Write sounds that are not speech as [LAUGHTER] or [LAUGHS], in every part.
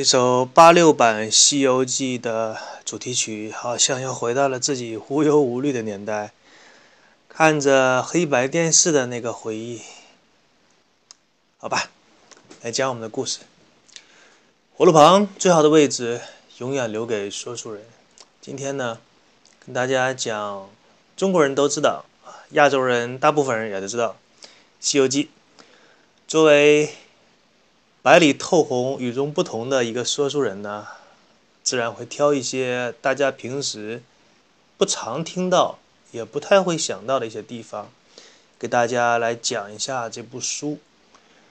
这首八六版《西游记》的主题曲，好像又回到了自己无忧无虑的年代，看着黑白电视的那个回忆。好吧，来讲我们的故事。火炉旁最好的位置，永远留给说书人。今天呢，跟大家讲，中国人都知道，亚洲人大部分人也都知道，《西游记》作为。白里透红、与众不同的一个说书人呢，自然会挑一些大家平时不常听到、也不太会想到的一些地方，给大家来讲一下这部书。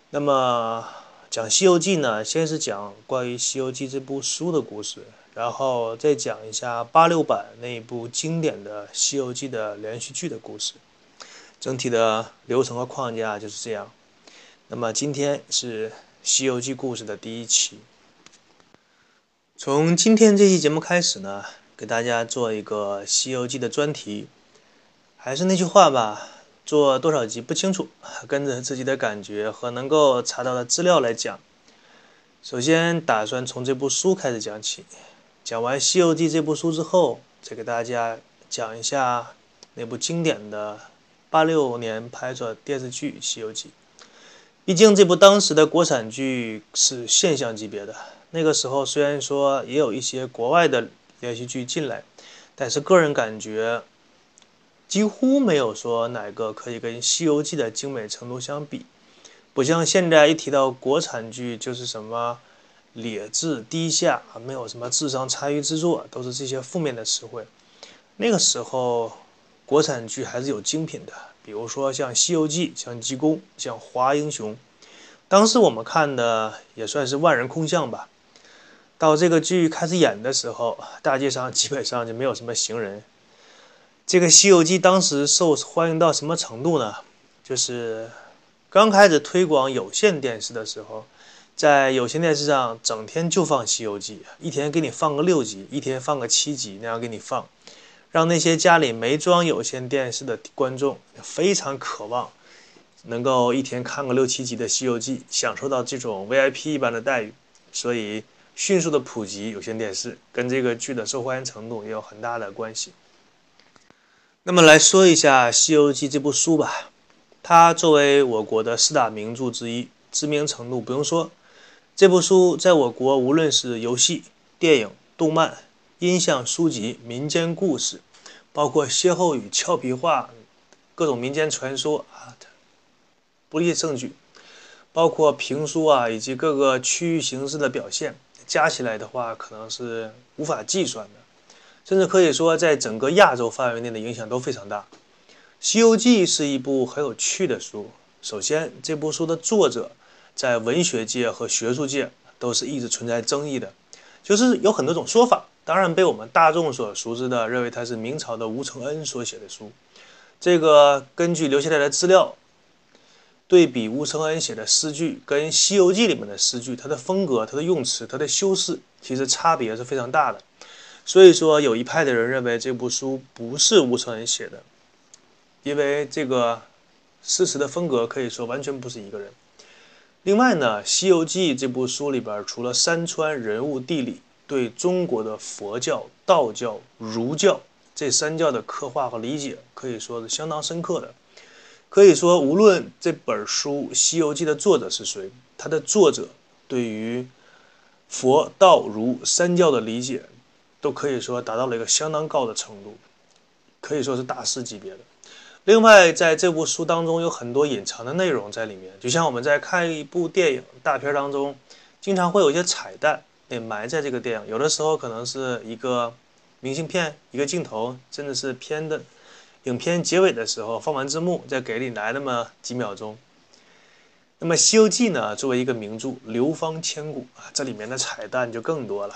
那么讲《西游记》呢，先是讲关于《西游记》这部书的故事，然后再讲一下八六版那一部经典的《西游记》的连续剧的故事。整体的流程和框架就是这样。那么今天是。《西游记》故事的第一期，从今天这期节目开始呢，给大家做一个《西游记》的专题。还是那句话吧，做多少集不清楚，跟着自己的感觉和能够查到的资料来讲。首先打算从这部书开始讲起，讲完《西游记》这部书之后，再给大家讲一下那部经典的八六年拍摄电视剧《西游记》。毕竟这部当时的国产剧是现象级别的。那个时候虽然说也有一些国外的连续剧进来，但是个人感觉几乎没有说哪个可以跟《西游记》的精美程度相比。不像现在一提到国产剧就是什么劣质低下啊，没有什么智商参与制作，都是这些负面的词汇。那个时候国产剧还是有精品的。比如说像《西游记》、像《济公》、像《华英雄》，当时我们看的也算是万人空巷吧。到这个剧开始演的时候，大街上基本上就没有什么行人。这个《西游记》当时受欢迎到什么程度呢？就是刚开始推广有线电视的时候，在有线电视上整天就放《西游记》，一天给你放个六集，一天放个七集，那样给你放。让那些家里没装有线电视的观众非常渴望能够一天看个六七集的《西游记》，享受到这种 VIP 一般的待遇，所以迅速的普及有线电视，跟这个剧的受欢迎程度也有很大的关系。那么来说一下《西游记》这部书吧，它作为我国的四大名著之一，知名程度不用说。这部书在我国无论是游戏、电影、动漫。音像书籍、民间故事，包括歇后语、俏皮话、各种民间传说啊，不列证据。包括评书啊，以及各个区域形式的表现，加起来的话，可能是无法计算的，甚至可以说，在整个亚洲范围内的影响都非常大。《西游记》是一部很有趣的书。首先，这部书的作者在文学界和学术界都是一直存在争议的，就是有很多种说法。当然被我们大众所熟知的认为它是明朝的吴承恩所写的书。这个根据留下来的资料对比吴承恩写的诗句跟《西游记》里面的诗句，它的风格、它的用词、它的修饰，其实差别是非常大的。所以说，有一派的人认为这部书不是吴承恩写的，因为这个诗词的风格可以说完全不是一个人。另外呢，《西游记》这部书里边除了山川、人物、地理。对中国的佛教、道教、儒教这三教的刻画和理解，可以说是相当深刻的。可以说，无论这本书《西游记》的作者是谁，他的作者对于佛道儒三教的理解，都可以说达到了一个相当高的程度，可以说是大师级别的。另外，在这部书当中有很多隐藏的内容在里面，就像我们在看一部电影大片当中，经常会有一些彩蛋。得埋在这个电影，有的时候可能是一个明信片、一个镜头，甚至是片的影片结尾的时候放完字幕，再给你来那么几秒钟。那么《西游记》呢，作为一个名著，流芳千古啊，这里面的彩蛋就更多了。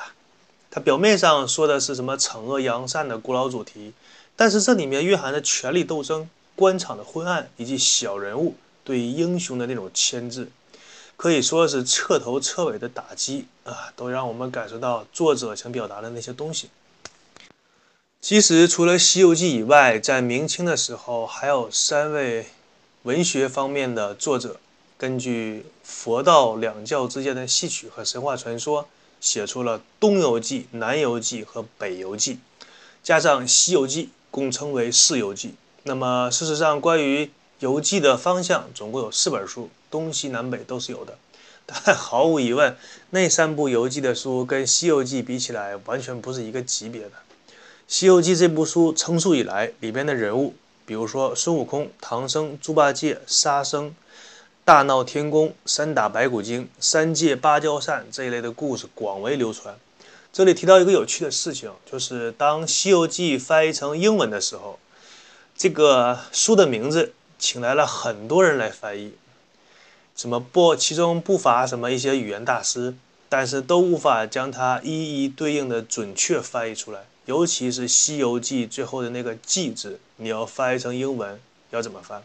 它表面上说的是什么惩恶扬善的古老主题，但是这里面蕴含着权力斗争、官场的昏暗，以及小人物对英雄的那种牵制。可以说是彻头彻尾的打击啊，都让我们感受到作者想表达的那些东西。其实，除了《西游记》以外，在明清的时候，还有三位文学方面的作者，根据佛道两教之间的戏曲和神话传说，写出了《东游记》《南游记》和《北游记》，加上《西游记》，共称为四游记。那么，事实上，关于游记的方向总共有四本书，东西南北都是有的。[LAUGHS] 但毫无疑问，那三部游记的书跟《西游记》比起来，完全不是一个级别的。《西游记》这部书成书以来，里边的人物，比如说孙悟空、唐僧、猪八戒、沙僧、大闹天宫、三打白骨精、三借芭蕉扇这一类的故事广为流传。这里提到一个有趣的事情，就是当《西游记》翻译成英文的时候。这个书的名字，请来了很多人来翻译，什么不，其中不乏什么一些语言大师，但是都无法将它一一对应的准确翻译出来。尤其是《西游记》最后的那个“记”字，你要翻译成英文要怎么翻？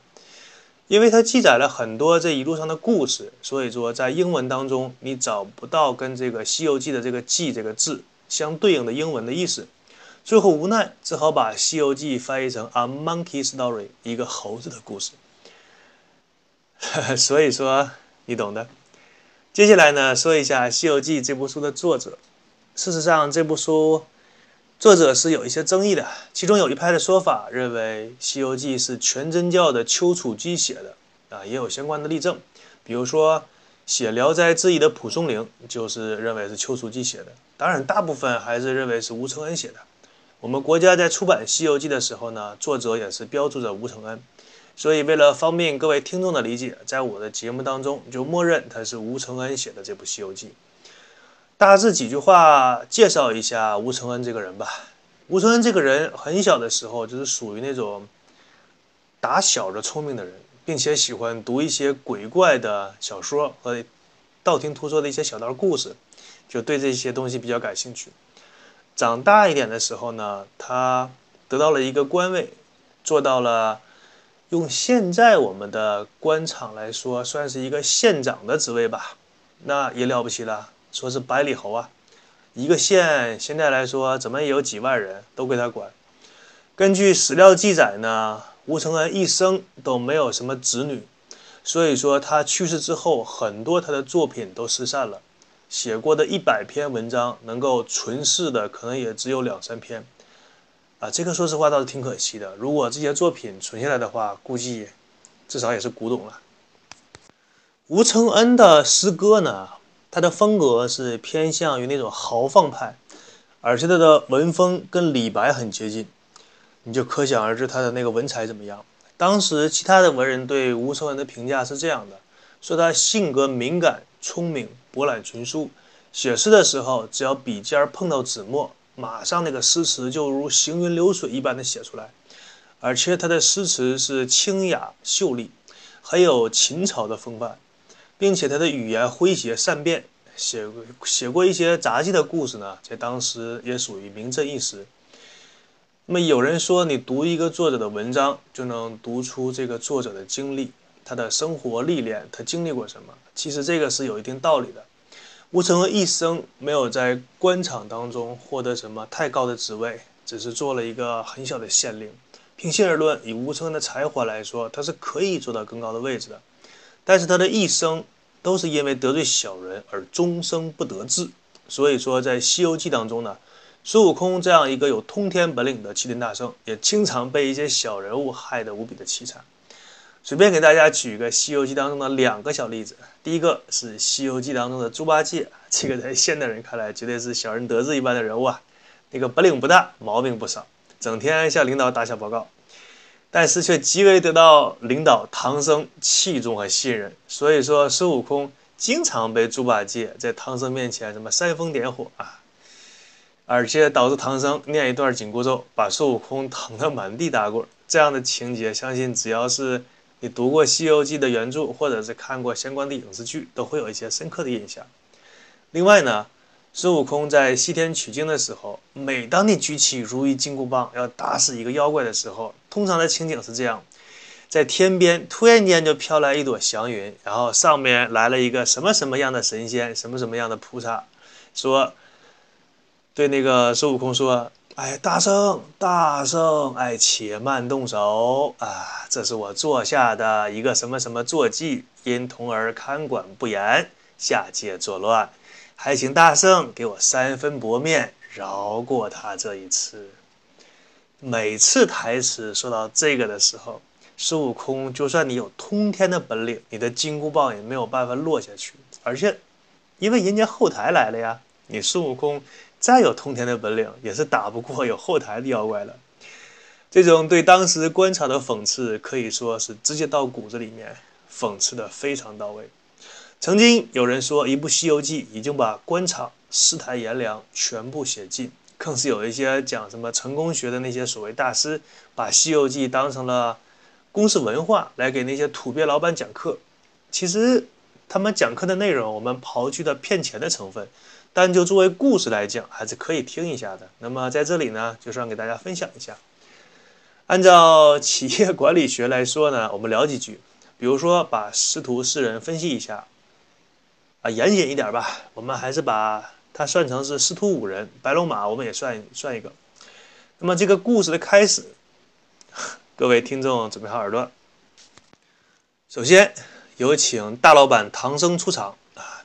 因为它记载了很多这一路上的故事，所以说在英文当中你找不到跟这个《西游记》的这个“记”这个字相对应的英文的意思。最后无奈，只好把《西游记》翻译成《A Monkey Story》，一个猴子的故事。[LAUGHS] 所以说，你懂的。接下来呢，说一下《西游记》这部书的作者。事实上，这部书作者是有一些争议的。其中有一派的说法认为，《西游记》是全真教的丘处机写的，啊，也有相关的例证。比如说，写《聊斋志异》的蒲松龄就是认为是丘处机写的。当然，大部分还是认为是吴承恩写的。我们国家在出版《西游记》的时候呢，作者也是标注着吴承恩，所以为了方便各位听众的理解，在我的节目当中就默认他是吴承恩写的这部《西游记》。大致几句话介绍一下吴承恩这个人吧。吴承恩这个人很小的时候就是属于那种打小就聪明的人，并且喜欢读一些鬼怪的小说和道听途说的一些小道故事，就对这些东西比较感兴趣。长大一点的时候呢，他得到了一个官位，做到了用现在我们的官场来说，算是一个县长的职位吧。那也了不起了，说是百里侯啊，一个县现在来说怎么也有几万人都归他管。根据史料记载呢，吴承恩一生都没有什么子女，所以说他去世之后，很多他的作品都失散了。写过的一百篇文章，能够存世的可能也只有两三篇，啊，这个说实话倒是挺可惜的。如果这些作品存下来的话，估计至少也是古董了。吴承恩的诗歌呢，他的风格是偏向于那种豪放派，而且他的文风跟李白很接近，你就可想而知他的那个文采怎么样。当时其他的文人对吴承恩的评价是这样的，说他性格敏感、聪明。博览群书，写诗的时候，只要笔尖碰到纸墨，马上那个诗词就如行云流水一般的写出来。而且他的诗词是清雅秀丽，很有秦朝的风范，并且他的语言诙谐善变，写过写过一些杂技的故事呢，在当时也属于名震一时。那么有人说，你读一个作者的文章，就能读出这个作者的经历。他的生活历练，他经历过什么？其实这个是有一定道理的。吴承恩一生没有在官场当中获得什么太高的职位，只是做了一个很小的县令。平心而论，以吴承恩的才华来说，他是可以做到更高的位置的。但是他的一生都是因为得罪小人而终生不得志。所以说，在《西游记》当中呢，孙悟空这样一个有通天本领的齐天大圣，也经常被一些小人物害得无比的凄惨。随便给大家举个《西游记》当中的两个小例子。第一个是《西游记》当中的猪八戒，这个在现代人看来绝对是小人得志一般的人物啊。[LAUGHS] 那个本领不大，毛病不少，整天向领导打小报告，但是却极为得到领导唐僧器重和信任。所以说，孙悟空经常被猪八戒在唐僧面前什么煽风点火啊，而且导致唐僧念一段紧箍咒，把孙悟空疼得满地打滚。这样的情节，相信只要是。你读过《西游记》的原著，或者是看过相关的影视剧，都会有一些深刻的印象。另外呢，孙悟空在西天取经的时候，每当你举起如意金箍棒要打死一个妖怪的时候，通常的情景是这样：在天边突然间就飘来一朵祥云，然后上面来了一个什么什么样的神仙，什么什么样的菩萨，说对那个孙悟空说。哎，大圣，大圣，哎，且慢动手啊！这是我坐下的一个什么什么坐骑，因童儿看管不严，下界作乱，还请大圣给我三分薄面，饶过他这一次。每次台词说到这个的时候，孙悟空就算你有通天的本领，你的金箍棒也没有办法落下去。而且，因为人家后台来了呀，你孙悟空再有通天的本领，也是打不过有后台的妖怪了。这种对当时官场的讽刺，可以说是直接到骨子里面，讽刺的非常到位。曾经有人说，一部《西游记》已经把官场世态炎凉全部写尽，更是有一些讲什么成功学的那些所谓大师，把《西游记》当成了公司文化来给那些土鳖老板讲课。其实他们讲课的内容，我们刨去的骗钱的成分，但就作为故事来讲，还是可以听一下的。那么在这里呢，就算给大家分享一下。按照企业管理学来说呢，我们聊几句，比如说把师徒四人分析一下，啊，严谨一点吧，我们还是把它算成是师徒五人，白龙马我们也算算一个。那么这个故事的开始，[LAUGHS] 各位听众准备好耳朵。首先有请大老板唐僧出场，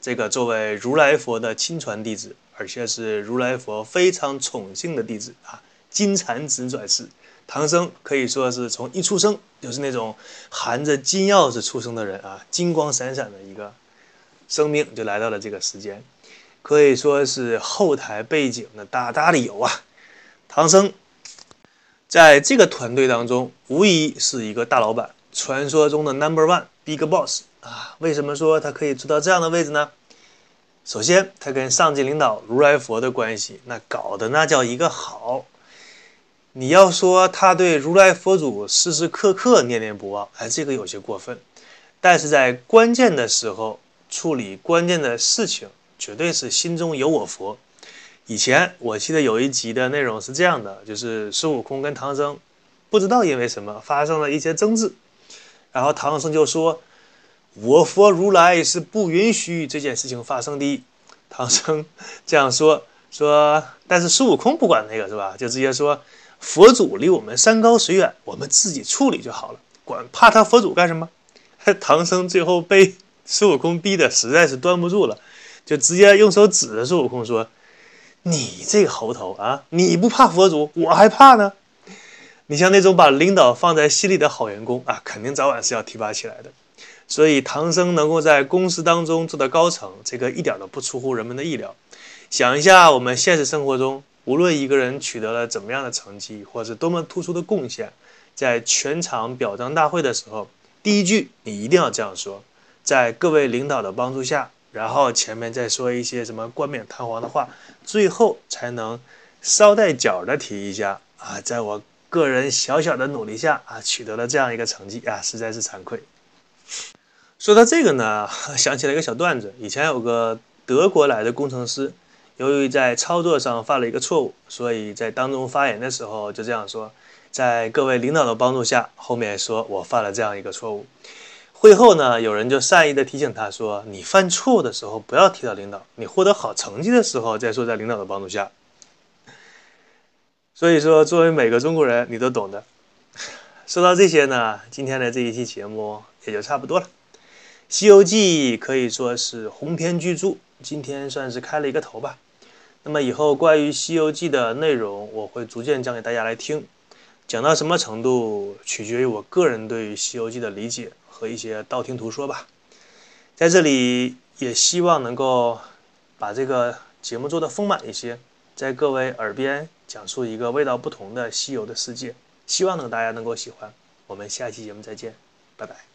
这个作为如来佛的亲传弟子，而且是如来佛非常宠幸的弟子啊，金蝉子转世。唐僧可以说是从一出生就是那种含着金钥匙出生的人啊，金光闪闪的一个生命就来到了这个世间，可以说是后台背景的大大的有啊。唐僧在这个团队当中无疑是一个大老板，传说中的 Number One Big Boss 啊。为什么说他可以做到这样的位置呢？首先，他跟上级领导如来佛的关系那搞得那叫一个好。你要说他对如来佛祖时时刻刻念念不忘，哎，这个有些过分。但是在关键的时候处理关键的事情，绝对是心中有我佛。以前我记得有一集的内容是这样的，就是孙悟空跟唐僧不知道因为什么发生了一些争执，然后唐僧就说：“我佛如来是不允许这件事情发生的。”唐僧 [LAUGHS] 这样说说，但是孙悟空不管那个是吧？就直接说。佛祖离我们山高水远，我们自己处理就好了，管怕他佛祖干什么？[LAUGHS] 唐僧最后被孙悟空逼得实在是端不住了，就直接用手指着孙悟空说：“你这个猴头啊，你不怕佛祖，我还怕呢。你像那种把领导放在心里的好员工啊，肯定早晚是要提拔起来的。所以唐僧能够在公司当中做到高层，这个一点都不出乎人们的意料。想一下，我们现实生活中。”无论一个人取得了怎么样的成绩，或是多么突出的贡献，在全场表彰大会的时候，第一句你一定要这样说：在各位领导的帮助下，然后前面再说一些什么冠冕堂皇的话，最后才能捎带脚的提一下啊，在我个人小小的努力下啊，取得了这样一个成绩啊，实在是惭愧。说到这个呢，[LAUGHS] 想起来一个小段子，以前有个德国来的工程师。由于在操作上犯了一个错误，所以在当中发言的时候就这样说：“在各位领导的帮助下，后面说我犯了这样一个错误。”会后呢，有人就善意的提醒他说：“你犯错误的时候不要提到领导，你获得好成绩的时候再说在领导的帮助下。”所以说，作为每个中国人，你都懂的。说到这些呢，今天的这一期节目也就差不多了。《西游记》可以说是鸿篇巨著。今天算是开了一个头吧。那么以后关于《西游记》的内容，我会逐渐讲给大家来听。讲到什么程度，取决于我个人对于《西游记》的理解和一些道听途说吧。在这里，也希望能够把这个节目做得丰满一些，在各位耳边讲述一个味道不同的西游的世界。希望呢大家能够喜欢。我们下期节目再见，拜拜。